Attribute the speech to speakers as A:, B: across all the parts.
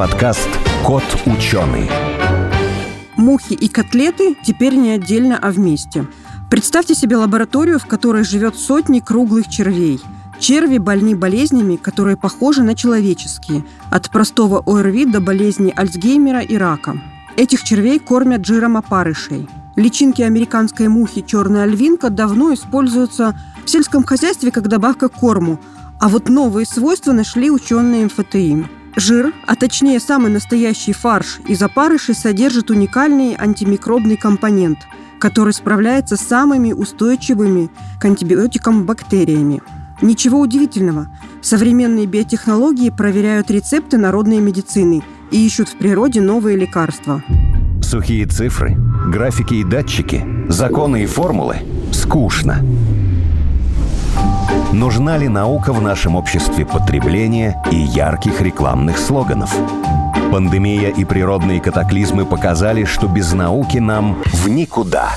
A: подкаст «Кот ученый».
B: Мухи и котлеты теперь не отдельно, а вместе. Представьте себе лабораторию, в которой живет сотни круглых червей. Черви больны болезнями, которые похожи на человеческие, от простого ОРВИ до болезней Альцгеймера и рака. Этих червей кормят жиром опарышей. Личинки американской мухи черная львинка давно используются в сельском хозяйстве как добавка к корму, а вот новые свойства нашли ученые МФТИ. Жир, а точнее самый настоящий фарш из опарышей содержит уникальный антимикробный компонент, который справляется с самыми устойчивыми к антибиотикам бактериями. Ничего удивительного. Современные биотехнологии проверяют рецепты народной медицины и ищут в природе новые лекарства.
A: Сухие цифры, графики и датчики, законы и формулы – скучно. Нужна ли наука в нашем обществе потребления и ярких рекламных слоганов? Пандемия и природные катаклизмы показали, что без науки нам в никуда.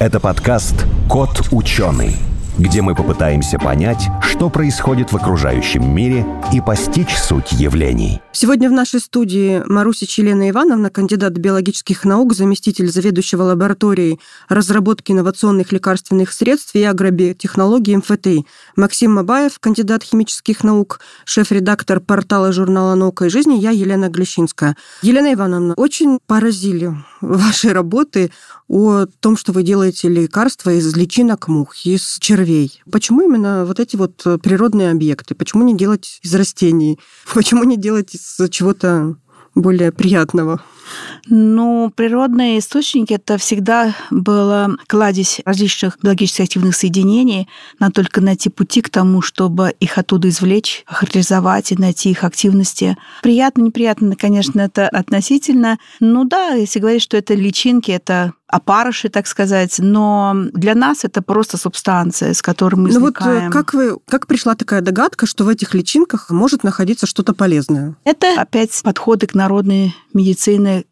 A: Это подкаст «Кот ученый», где мы попытаемся понять, что происходит в окружающем мире и постичь суть явлений.
B: Сегодня в нашей студии Маруся Челена Ивановна, кандидат биологических наук, заместитель заведующего лабораторией разработки инновационных лекарственных средств и агробиотехнологий МФТИ, Максим Мабаев, кандидат химических наук, шеф-редактор портала журнала «Наука и жизнь», я Елена Глещинская. Елена Ивановна, очень поразили ваши работы о том, что вы делаете лекарства из личинок мух, из червей. Почему именно вот эти вот природные объекты? Почему не делать из растений? Почему не делать из чего-то более приятного?
C: Ну, природные источники – это всегда было кладезь различных биологически активных соединений. Надо только найти пути к тому, чтобы их оттуда извлечь, охарактеризовать и найти их активности. Приятно, неприятно, конечно, это относительно. Ну да, если говорить, что это личинки, это опарыши, так сказать, но для нас это просто субстанция, с которой мы извлекаем.
B: Ну вот как, вы, как пришла такая догадка, что в этих личинках может находиться что-то полезное?
C: Это опять подходы к народной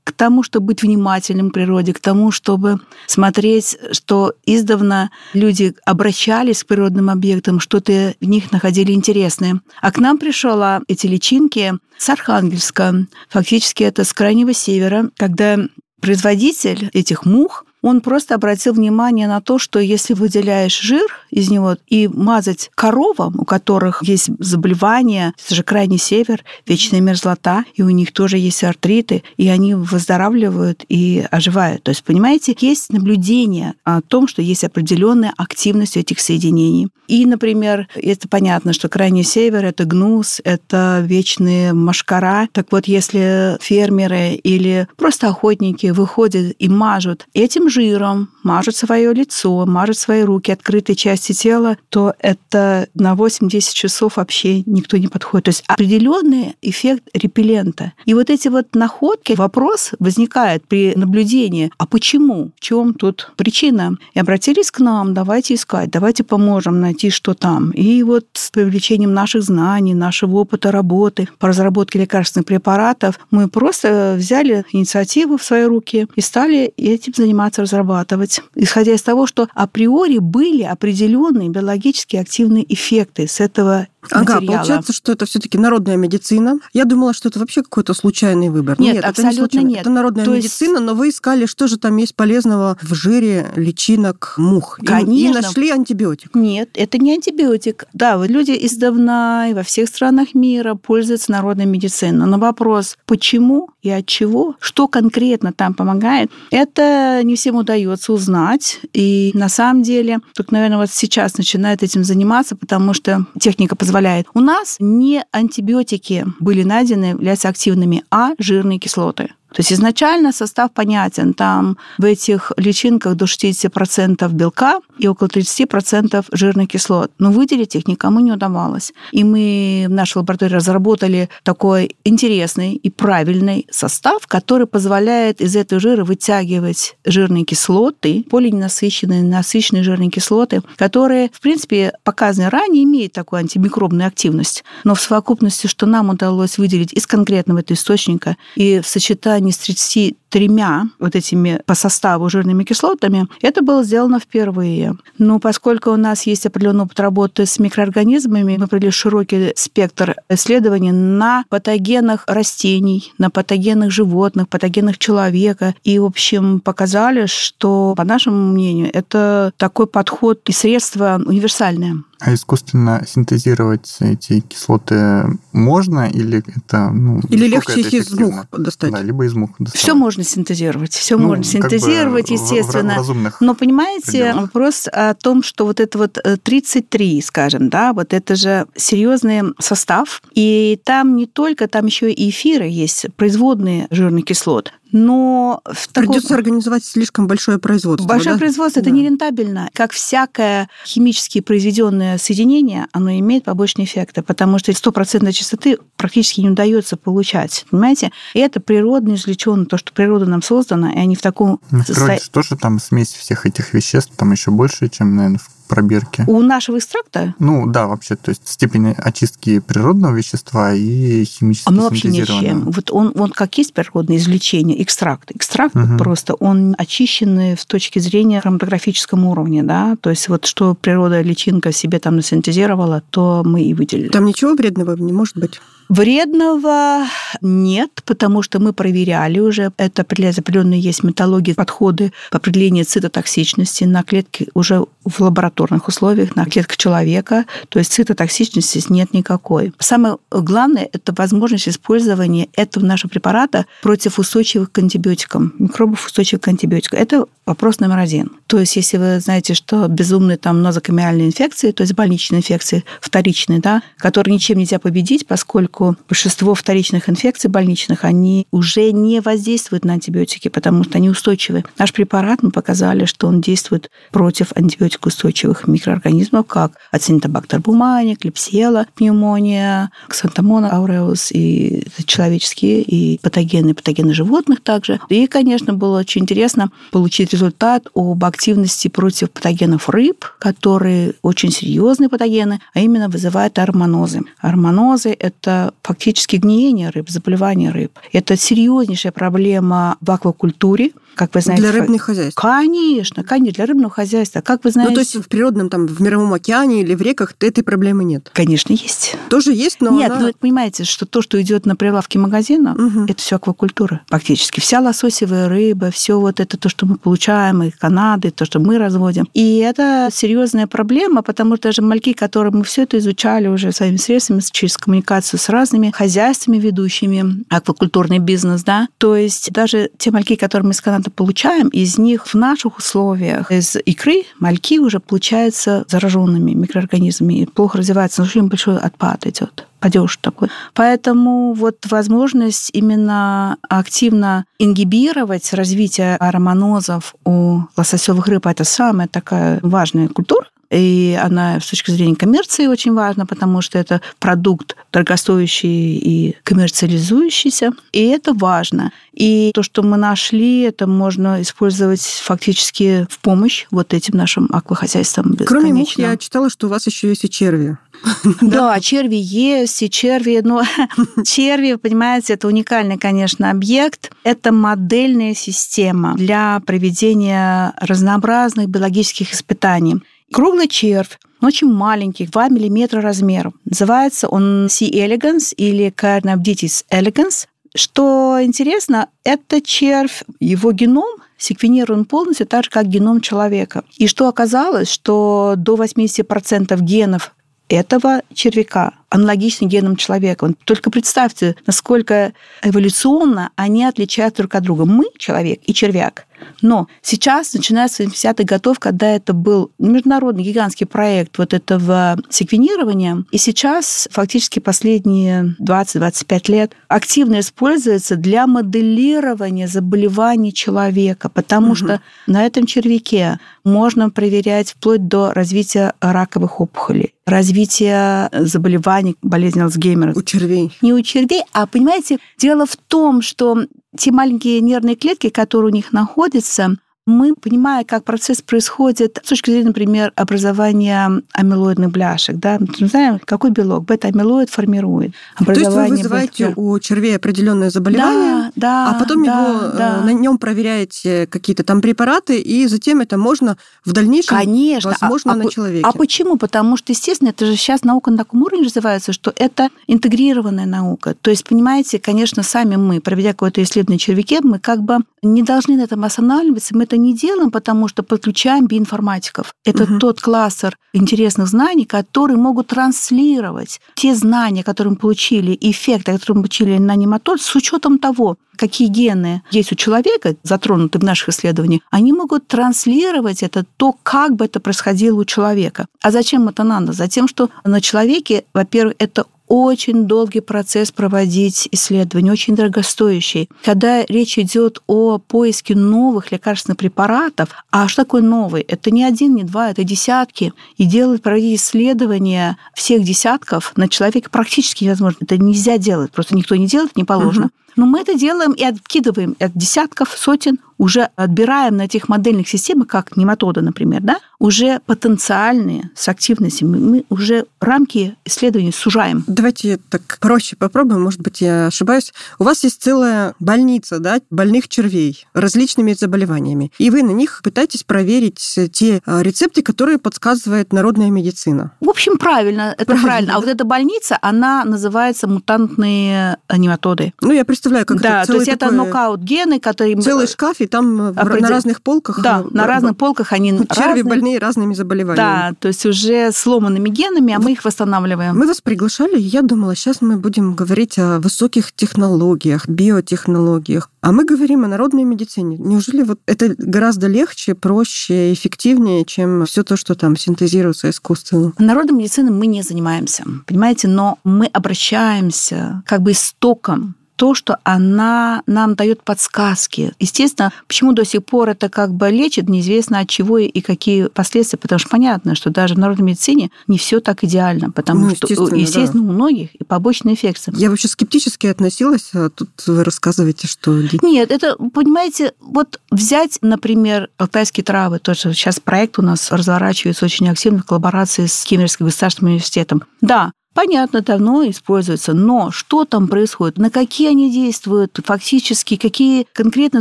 C: к тому, чтобы быть внимательным к природе, к тому, чтобы смотреть, что издавна люди обращались к природным объектам, что-то в них находили интересное. А к нам пришла эти личинки с Архангельска. Фактически это с крайнего севера, когда производитель этих мух он просто обратил внимание на то, что если выделяешь жир из него и мазать коровам, у которых есть заболевания, это же крайний север, вечная мерзлота, и у них тоже есть артриты, и они выздоравливают и оживают. То есть, понимаете, есть наблюдение о том, что есть определенная активность этих соединений. И, например, это понятно, что крайний север — это гнус, это вечные машкара. Так вот, если фермеры или просто охотники выходят и мажут этим жиром, мажет свое лицо, мажет свои руки, открытые части тела, то это на 8-10 часов вообще никто не подходит. То есть определенный эффект репеллента. И вот эти вот находки, вопрос возникает при наблюдении, а почему? В чем тут причина? И обратились к нам, давайте искать, давайте поможем найти, что там. И вот с привлечением наших знаний, нашего опыта работы по разработке лекарственных препаратов мы просто взяли инициативу в свои руки и стали этим заниматься разрабатывать, исходя из того, что априори были определенные биологически активные эффекты с этого
B: Ага,
C: материала.
B: получается, что это все-таки народная медицина. Я думала, что это вообще какой-то случайный выбор.
C: Нет,
B: нет
C: абсолютно
B: это не
C: нет.
B: Это народная
C: То
B: медицина,
C: есть...
B: но вы искали, что же там есть полезного в жире личинок мух.
C: Конечно.
B: И, и нашли антибиотик.
C: Нет, это не антибиотик. Да, вот люди издавна и во всех странах мира пользуются народной медициной. Но вопрос, почему и от чего, что конкретно там помогает, это не всем удается узнать. И на самом деле, только, наверное, вот сейчас начинают этим заниматься, потому что техника позволяет позволяет. У нас не антибиотики были найдены, являются активными, а жирные кислоты. То есть изначально состав понятен. Там в этих личинках до 60% белка и около 30% жирных кислот. Но выделить их никому не удавалось. И мы в нашей лаборатории разработали такой интересный и правильный состав, который позволяет из этого жира вытягивать жирные кислоты, полиненасыщенные, насыщенные жирные кислоты, которые, в принципе, показаны ранее, имеют такую антимикробную активность. Но в совокупности, что нам удалось выделить из конкретного этого источника и в сочетании сочетании с 33 вот этими по составу жирными кислотами, это было сделано впервые. Но поскольку у нас есть определенный опыт работы с микроорганизмами, мы провели широкий спектр исследований на патогенах растений, на патогенах животных, патогенах человека. И, в общем, показали, что, по нашему мнению, это такой подход и средство универсальное.
D: А искусственно синтезировать эти кислоты можно или это ну,
B: или легче их из мух достать?
D: Да, либо из мух
C: достать. Все можно синтезировать, все ну, можно синтезировать, как бы естественно. В, Но понимаете, пределах. вопрос о том, что вот это вот 33, э, скажем, да, вот это же серьезный состав, и там не только, там еще и эфиры есть, производные жирных кислот. Но
B: в придется таком... организовать слишком большое производство.
C: Большое
B: да?
C: производство да. это нерентабельно. Как всякое химически произведенное соединение, оно имеет побочные эффекты, потому что стопроцентной чистоты практически не удается получать. Понимаете? И это природно извлечено, то, что природа нам создана, и они в таком
D: ну, состоянии. тоже там смесь всех этих веществ, там еще больше, чем, наверное, в пробирки.
C: У нашего экстракта?
D: Ну да, вообще, то есть степень очистки природного вещества и химически а мы вообще ни с чем.
C: Вот он, он как есть природное извлечение, экстракт. Экстракт угу. просто, он очищенный с точки зрения хроматографическом уровне, да, то есть вот что природа личинка себе там насинтезировала, то мы и выделили.
B: Там ничего вредного не может быть?
C: Вредного нет, потому что мы проверяли уже. Это определенные есть методологии, подходы по определению цитотоксичности на клетке уже в лабораторных условиях, на клетках человека. То есть цитотоксичности нет никакой. Самое главное – это возможность использования этого нашего препарата против устойчивых к антибиотикам, микробов устойчивых к антибиотикам. Это вопрос номер один. То есть, если вы знаете, что безумные там нозокомиальные инфекции, то есть больничные инфекции вторичные, да, которые ничем нельзя победить, поскольку поскольку большинство вторичных инфекций больничных, они уже не воздействуют на антибиотики, потому что они устойчивы. Наш препарат мы показали, что он действует против антибиотикоустойчивых микроорганизмов, как ацинтобактер бумани, клепсиела, пневмония, ксантамона ауреус, и человеческие, и патогены, патогены животных также. И, конечно, было очень интересно получить результат об активности против патогенов рыб, которые очень серьезные патогены, а именно вызывают армонозы. Армонозы – это фактически гниение рыб, заболевание рыб. Это серьезнейшая проблема в аквакультуре, как вы знаете.
B: Для рыбных хозяйств?
C: Конечно, конечно, для рыбного хозяйства. Как вы знаете...
B: Ну, то есть в природном, там, в мировом океане или в реках этой проблемы нет?
C: Конечно, есть.
B: Тоже есть, но
C: Нет,
B: она...
C: но ну, понимаете, что то, что идет на прилавке магазина, угу. это все аквакультура практически. Вся лососевая рыба, все вот это то, что мы получаем из Канады, то, что мы разводим. И это серьезная проблема, потому что даже мальки, которые мы все это изучали уже своими средствами через коммуникацию с разными хозяйствами, ведущими аквакультурный бизнес, да, то есть даже те мальки, которые мы из Канады получаем, из них в наших условиях. Из икры мальки уже получаются зараженными микроорганизмами, и плохо развиваются, очень большой отпад идет падеж такой. Поэтому вот возможность именно активно ингибировать развитие аромонозов у лососевых рыб – это самая такая важная культура, и она с точки зрения коммерции очень важна, потому что это продукт дорогостоящий и коммерциализующийся, и это важно. И то, что мы нашли, это можно использовать фактически в помощь вот этим нашим аквахозяйствам.
B: Кроме мух, я читала, что у вас еще есть и черви.
C: Да, черви есть, и черви, но черви, понимаете, это уникальный, конечно, объект. Это модельная система для проведения разнообразных биологических испытаний. Круглый червь, очень маленький, 2 мм размером. Называется он C. elegans или Carnabditis elegans. Что интересно, это червь, его геном секвенирован полностью так же, как геном человека. И что оказалось, что до 80% генов этого червяка аналогичны генам человека. Только представьте, насколько эволюционно они отличаются друг от друга. Мы, человек и червяк. Но сейчас, начиная с 70-х годов, когда это был международный гигантский проект вот этого секвенирования, и сейчас фактически последние 20-25 лет активно используется для моделирования заболеваний человека, потому угу. что на этом червяке можно проверять вплоть до развития раковых опухолей, развития заболеваний заболеваний, болезни Алцгеймера.
B: У червей.
C: Не у червей, а, понимаете, дело в том, что те маленькие нервные клетки, которые у них находятся, мы, понимая, как процесс происходит с точки зрения, например, образования амилоидных бляшек, да, мы знаем, какой белок бета-амилоид формирует.
B: То есть вы вызываете у червей определенное заболевание,
C: Да, да.
B: А потом
C: да,
B: его
C: да.
B: на нем проверяете какие-то там препараты, и затем это можно в дальнейшем,
C: Конечно.
B: возможно,
C: а,
B: на
C: а,
B: человеке.
C: А почему? Потому что, естественно, это же сейчас наука на таком уровне развивается, что это интегрированная наука. То есть, понимаете, конечно, сами мы, проведя какое-то исследование червяке, мы как бы не должны на этом останавливаться. Мы это не делаем, потому что подключаем биоинформатиков. Это угу. тот кластер интересных знаний, которые могут транслировать те знания, которые мы получили, эффекты, которые мы получили на нематод, с учетом того, какие гены есть у человека, затронуты в наших исследованиях, они могут транслировать это, то, как бы это происходило у человека. А зачем это надо? Затем, что на человеке, во-первых, это очень долгий процесс проводить исследования, очень дорогостоящий. Когда речь идет о поиске новых лекарственных препаратов, а что такое новый? Это не один, не два, это десятки. И делать, проводить исследования всех десятков на человека практически невозможно. Это нельзя делать, просто никто не делает, не положено. Угу. Но мы это делаем и откидываем от десятков, сотен, уже отбираем на этих модельных системах, как нематода, например, да, уже потенциальные с активностью. Мы уже рамки исследований сужаем.
B: Давайте так проще попробуем, может быть, я ошибаюсь. У вас есть целая больница, да, больных червей различными заболеваниями, и вы на них пытаетесь проверить те а, рецепты, которые подсказывает народная медицина.
C: В общем, правильно, это правильно. правильно. А вот эта больница, она называется мутантные нематоды.
B: Ну, я представляю, как
C: да,
B: это
C: то есть это нокаут-гены, которые...
B: Целый шкаф, и там Определ... на разных полках...
C: Да, на разных полках они
B: Черви
C: разные.
B: больные разными заболеваниями.
C: Да, то есть уже сломанными генами, а мы их восстанавливаем.
B: Мы вас приглашали, и я думала, сейчас мы будем говорить о высоких технологиях, биотехнологиях. А мы говорим о народной медицине. Неужели вот это гораздо легче, проще, эффективнее, чем все то, что там синтезируется искусственно?
C: Народной медициной мы не занимаемся, понимаете, но мы обращаемся как бы истоком то, что она нам дает подсказки. Естественно, почему до сих пор это как бы лечит, неизвестно от чего и какие последствия, потому что понятно, что даже в народной медицине не все так идеально, потому ну, что, естественно, естественно да. у многих и побочные эффекты.
B: Я вообще скептически относилась, а тут вы рассказываете, что...
C: Нет, это, понимаете, вот взять, например, алтайские травы, тоже сейчас проект у нас разворачивается очень активно в коллаборации с Кемеровским государственным университетом. Да, понятно, давно используется, но что там происходит, на какие они действуют, фактически, какие конкретно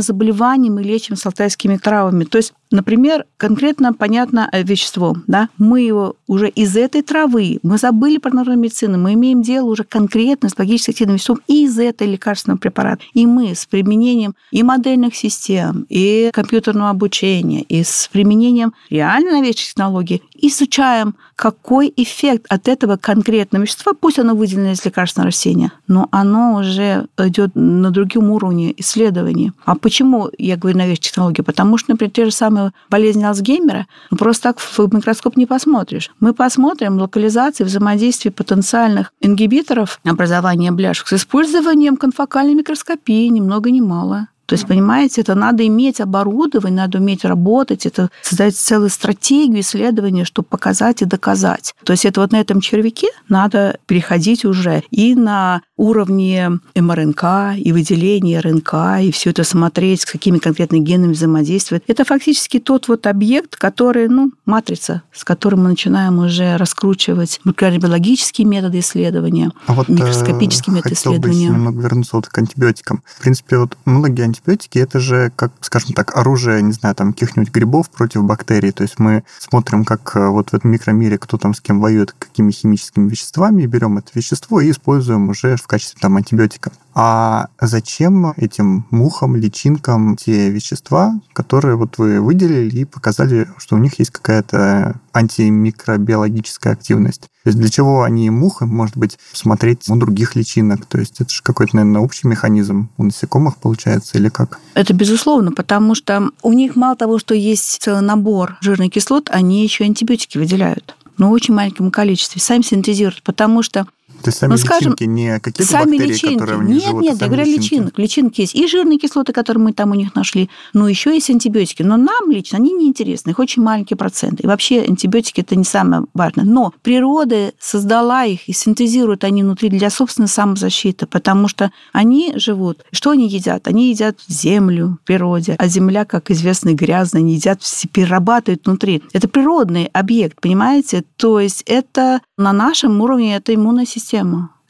C: заболевания мы лечим с алтайскими травами. То есть Например, конкретно понятно э, вещество. Да? Мы его уже из этой травы, мы забыли про народную медицину, мы имеем дело уже конкретно с логически активным веществом из этой лекарственного препарата. И мы с применением и модельных систем, и компьютерного обучения, и с применением реально новейших технологий изучаем, какой эффект от этого конкретного вещества, пусть оно выделено из лекарственного растения, но оно уже идет на другом уровне исследований. А почему я говорю новейшие технологии? Потому что, например, те же самые самую болезнь Алцгеймера, ну, просто так в микроскоп не посмотришь. Мы посмотрим локализации взаимодействия потенциальных ингибиторов образования бляшек с использованием конфокальной микроскопии, ни много ни мало. То есть, понимаете, это надо иметь оборудование, надо уметь работать, это создать целую стратегию исследования, чтобы показать и доказать. То есть это вот на этом червяке надо переходить уже и на уровне МРНК, и выделения РНК, и все это смотреть, с какими конкретными генами взаимодействует. Это фактически тот вот объект, который, ну, матрица, с которым мы начинаем уже раскручивать биологические методы исследования, а вот, микроскопические методы исследования.
D: Бы немного вернуться вот к антибиотикам. В принципе, вот многие антибиотики антибиотики это же, как, скажем так, оружие, не знаю, там, каких-нибудь грибов против бактерий. То есть мы смотрим, как э, вот в этом микромире кто там с кем воюет, какими химическими веществами, берем это вещество и используем уже в качестве там антибиотика. А зачем этим мухам, личинкам те вещества, которые вот вы выделили и показали, что у них есть какая-то антимикробиологическая активность? То есть для чего они мухам, может быть, смотреть у других личинок? То есть это же какой-то, наверное, общий механизм у насекомых получается или как?
C: Это безусловно, потому что у них мало того, что есть целый набор жирных кислот, они еще антибиотики выделяют но в очень маленьком количестве, сами синтезируют, потому что
D: то есть сами ну, скажем, личинки не какие-то
C: сами
D: бактерии,
C: личинки.
D: которые в них
C: нет,
D: живут,
C: Нет, я говорю
D: личинки.
C: личинок. Личинки есть. И жирные кислоты, которые мы там у них нашли, но еще есть антибиотики. Но нам лично они не интересны, их очень маленький процент. И вообще антибиотики это не самое важное. Но природа создала их и синтезирует они внутри для собственной самозащиты, потому что они живут. Что они едят? Они едят землю в природе, а земля, как известно, грязная, они едят, все перерабатывают внутри. Это природный объект, понимаете? То есть это на нашем уровне это иммунная система.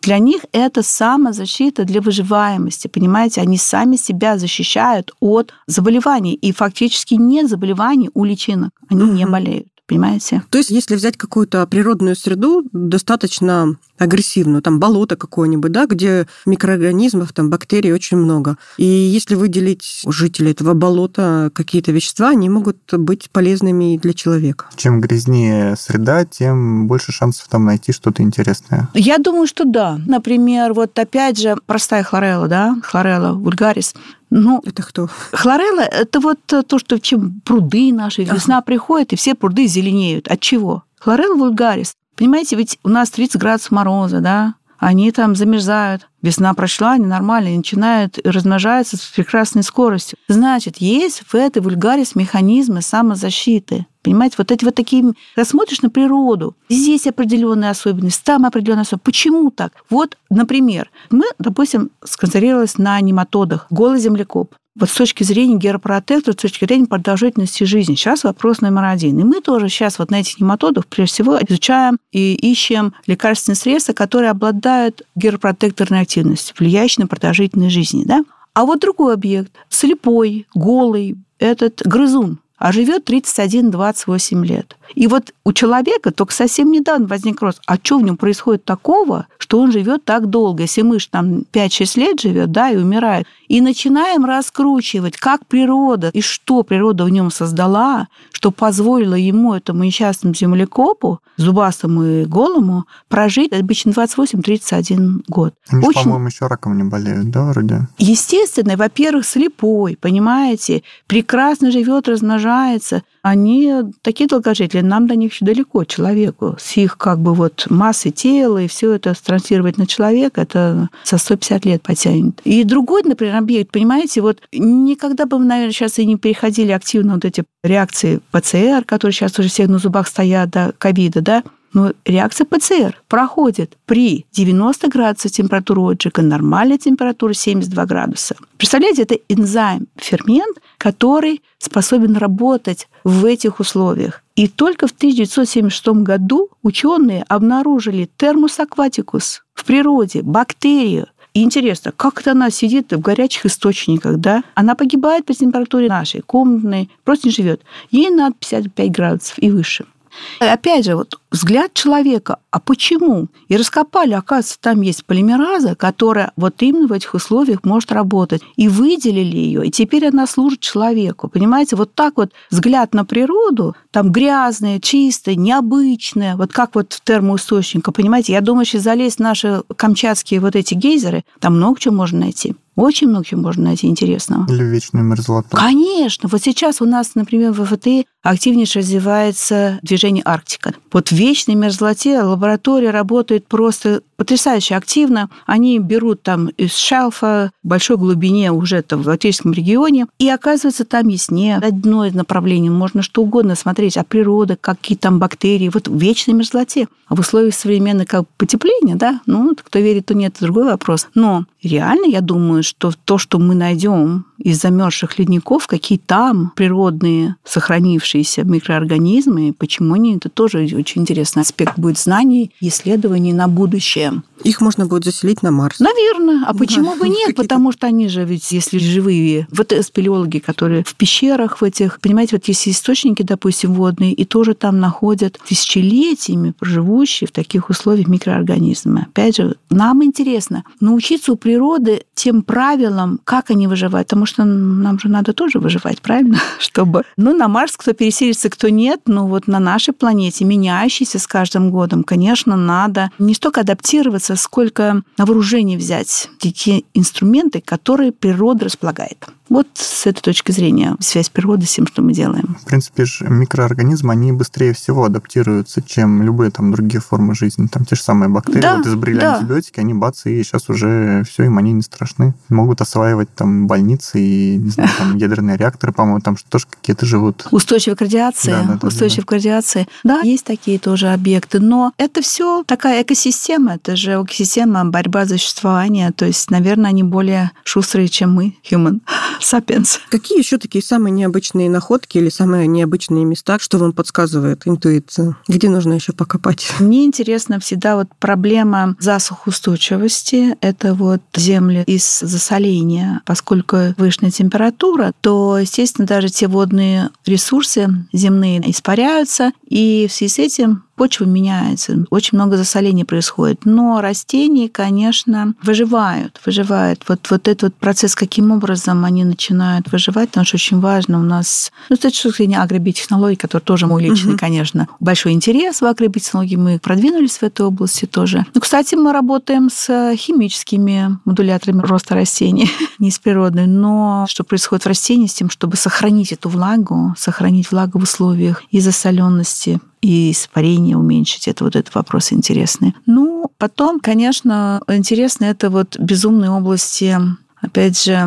C: Для них это самозащита для выживаемости, понимаете? Они сами себя защищают от заболеваний. И фактически нет заболеваний у личинок. Они угу. не болеют понимаете?
B: То есть, если взять какую-то природную среду, достаточно агрессивную, там болото какое-нибудь, да, где микроорганизмов, там бактерий очень много. И если выделить жителей этого болота какие-то вещества, они могут быть полезными и для человека.
D: Чем грязнее среда, тем больше шансов там найти что-то интересное.
C: Я думаю, что да. Например, вот опять же простая хлорелла, да, хлорелла вульгарис,
B: ну, это кто?
C: Хлорелла – это вот то, что чем пруды наши, весна ага. приходит, и все пруды зеленеют. От чего? Хлорелла вульгарис. Понимаете, ведь у нас 30 градусов мороза, да? Они там замерзают. Весна прошла, они нормально, начинают размножаться с прекрасной скоростью. Значит, есть в этой вульгарис механизмы самозащиты. Понимаете, вот эти вот такие... Когда смотришь на природу, здесь определенные особенности, там определенные особенности. Почему так? Вот, например, мы, допустим, сконцентрировались на нематодах. Голый землекоп. Вот с точки зрения геропротектора, с точки зрения продолжительности жизни. Сейчас вопрос номер один. И мы тоже сейчас вот на этих нематодах прежде всего изучаем и ищем лекарственные средства, которые обладают геропротекторной активностью, влияющей на продолжительность жизни. Да? А вот другой объект, слепой, голый, этот грызун, а живет 31-28 лет. И вот у человека только совсем недавно возник рост. А что в нем происходит такого, что он живет так долго? Если мышь там 5-6 лет живет, да, и умирает. И начинаем раскручивать, как природа и что природа в нем создала, что позволило ему, этому несчастному землекопу, зубастому и голому, прожить обычно 28-31 год.
D: Они, Очень... по-моему, еще раком не болеют, да, вроде?
C: Естественно, во-первых, слепой, понимаете, прекрасно живет, размножается. Они такие долгожители, нам до них еще далеко, человеку. С их как бы вот массой тела и все это транслировать на человека, это со 150 лет потянет. И другой, например, объект, понимаете, вот никогда бы наверное, сейчас и не переходили активно вот эти реакции ПЦР, которые сейчас уже всех на зубах стоят, до ковида, да, но реакция ПЦР проходит при 90 градусах температуры отжига, нормальная температура 72 градуса. Представляете, это энзим, фермент, который способен работать в этих условиях. И только в 1976 году ученые обнаружили термус акватикус в природе, бактерию, и интересно, как это она сидит в горячих источниках, да? Она погибает при температуре нашей, комнатной, просто не живет. Ей надо 55 градусов и выше. Опять же, вот взгляд человека, а почему? И раскопали, оказывается, там есть полимераза, которая вот именно в этих условиях может работать. И выделили ее, и теперь она служит человеку. Понимаете, вот так вот взгляд на природу, там грязная, чистая, необычная, вот как вот в термоисточника, понимаете, я думаю, если залезть в наши камчатские вот эти гейзеры, там много чего можно найти. Очень много чего можно найти интересного.
D: Или вечную мерзлоту.
C: Конечно. Вот сейчас у нас, например, в ФТИ активнейше развивается движение Арктика. Вот в вечной мерзлоте лаборатория работает просто потрясающе активно. Они берут там из шелфа в большой глубине уже там в Латвийском регионе, и оказывается, там есть не одно из направлений, можно что угодно смотреть, а природа, какие там бактерии, вот в вечной мерзлоте. А в условиях современного как потепления, да, ну, кто верит, то нет, другой вопрос. Но реально, я думаю, что то, что мы найдем из замерзших ледников, какие там природные сохранившиеся микроорганизмы, почему они, это тоже очень интересный аспект будет знаний, исследований на будущее.
B: Их можно будет заселить на Марс.
C: Наверное. А почему бы нет? Потому что они же ведь, если живые, вот спелеологи, которые в пещерах в этих, понимаете, вот есть источники, допустим, водные, и тоже там находят тысячелетиями проживущие в таких условиях микроорганизмы. Опять же, нам интересно научиться у природы тем правилам, как они выживают, потому что нам же надо тоже выживать, правильно? Чтобы, ну, на Марс кто переселится, кто нет, но вот на нашей планете, меняющейся с каждым годом, конечно, надо не столько адаптироваться, сколько на вооружение взять такие инструменты, которые природа располагает. Вот с этой точки зрения связь природы с тем, что мы делаем.
D: В принципе, микроорганизмы, они быстрее всего адаптируются, чем любые там другие формы жизни. Там те же самые бактерии, да, вот изобрели да. антибиотики, они бац, и сейчас уже все, им они не страшны. Могут осваивать там больницы и, не знаю, там ядерные реакторы, по-моему, там тоже какие-то живут.
C: Устойчивая к радиации. Да, да, да, Устойчивая да. к радиации. Да, есть такие тоже объекты, но это все такая экосистема, это же экосистема борьба за существование, то есть, наверное, они более шустрые, чем мы, human. Сапиенс.
B: Какие еще такие самые необычные находки или самые необычные места, что вам подсказывает интуиция? Где нужно еще покопать?
C: Мне интересно всегда вот проблема засухоустойчивости. Это вот земли из засоления. Поскольку вышняя температура, то, естественно, даже те водные ресурсы земные испаряются, и в связи с этим почва меняется, очень много засоления происходит. Но растения, конечно, выживают, выживают. Вот, вот этот вот процесс, каким образом они начинают выживать, потому что очень важно у нас, ну, с точки зрения агробиотехнологий, который тоже мой личный, угу. конечно, большой интерес в агробиотехнологии, мы продвинулись в этой области тоже. Ну, кстати, мы работаем с химическими модуляторами роста растений, не с природной, но что происходит в растении с тем, чтобы сохранить эту влагу, сохранить влагу в условиях и засоленности, и испарение уменьшить. Это вот этот вопрос интересный. Ну, потом, конечно, интересно это вот безумные области опять же,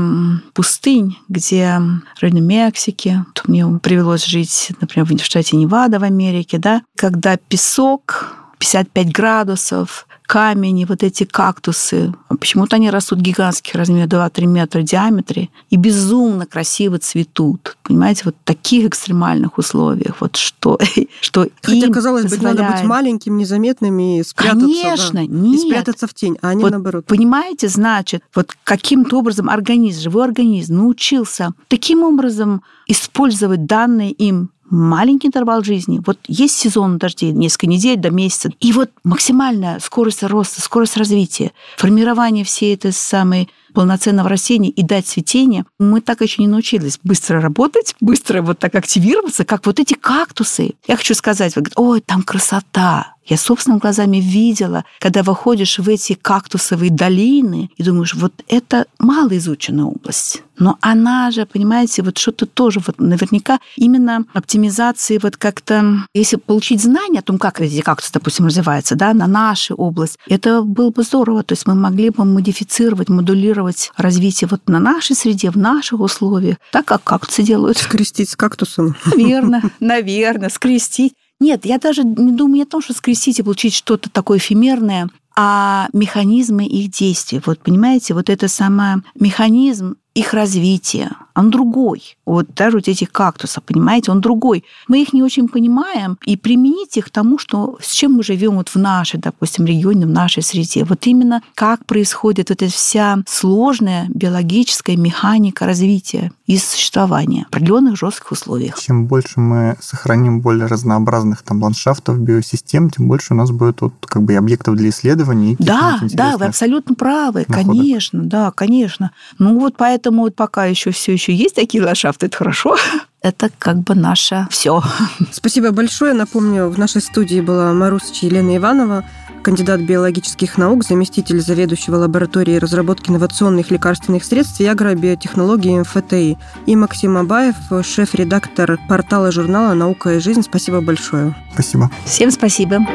C: пустынь, где в районе Мексики, тут мне привелось жить, например, в штате Невада в Америке, да, когда песок 55 градусов, камень и вот эти кактусы. Почему-то они растут гигантских размеров, 2-3 метра в диаметре, и безумно красиво цветут. Понимаете, вот в таких экстремальных условиях. Вот что, что
B: Хотя, им казалось позволяет... бы, надо быть маленьким, незаметным и спрятаться.
C: Конечно,
B: да,
C: нет.
B: И спрятаться в тень, а они
C: вот,
B: наоборот.
C: Понимаете, значит, вот каким-то образом организм, живой организм научился таким образом использовать данные им маленький интервал жизни. Вот есть сезон дождей, несколько недель до месяца. И вот максимальная скорость роста, скорость развития, формирование всей этой самой полноценного растения и дать цветение, мы так еще не научились быстро работать, быстро вот так активироваться, как вот эти кактусы. Я хочу сказать, вы говорите, ой, там красота. Я собственными глазами видела, когда выходишь в эти кактусовые долины и думаешь, вот это малоизученная область. Но она же, понимаете, вот что-то тоже вот наверняка именно оптимизации вот как-то, если получить знания о том, как эти кактусы, допустим, развиваются, да, на нашу область, это было бы здорово. То есть мы могли бы модифицировать, модулировать развитие вот на нашей среде, в наших условиях, так как кактусы делают.
B: Скрестить с кактусом.
C: Наверное, наверное, скрестить. Нет, я даже не думаю о том, что скрестить и получить что-то такое эфемерное, а механизмы их действий. Вот понимаете, вот это самое механизм их развития, он другой. Вот даже вот этих кактусов, понимаете, он другой. Мы их не очень понимаем, и применить их к тому, что, с чем мы живем вот в нашей, допустим, регионе, в нашей среде. Вот именно как происходит вот эта вся сложная биологическая механика развития и существования в определенных жестких условиях.
D: Чем больше мы сохраним более разнообразных там ландшафтов, биосистем, тем больше у нас будет вот как бы объектов для исследований.
C: Да, да, вы абсолютно правы, находок. конечно, да, конечно. Ну вот поэтому Поэтому вот пока еще все еще есть такие ландшафты, это хорошо. Это как бы наше все.
B: Спасибо большое. Напомню, в нашей студии была Марусича Елена Иванова, кандидат биологических наук, заместитель заведующего лабораторией разработки инновационных лекарственных средств и агробиотехнологии МФТИ, и Максим Абаев, шеф-редактор портала журнала «Наука и жизнь». Спасибо большое.
D: Спасибо.
C: Всем спасибо.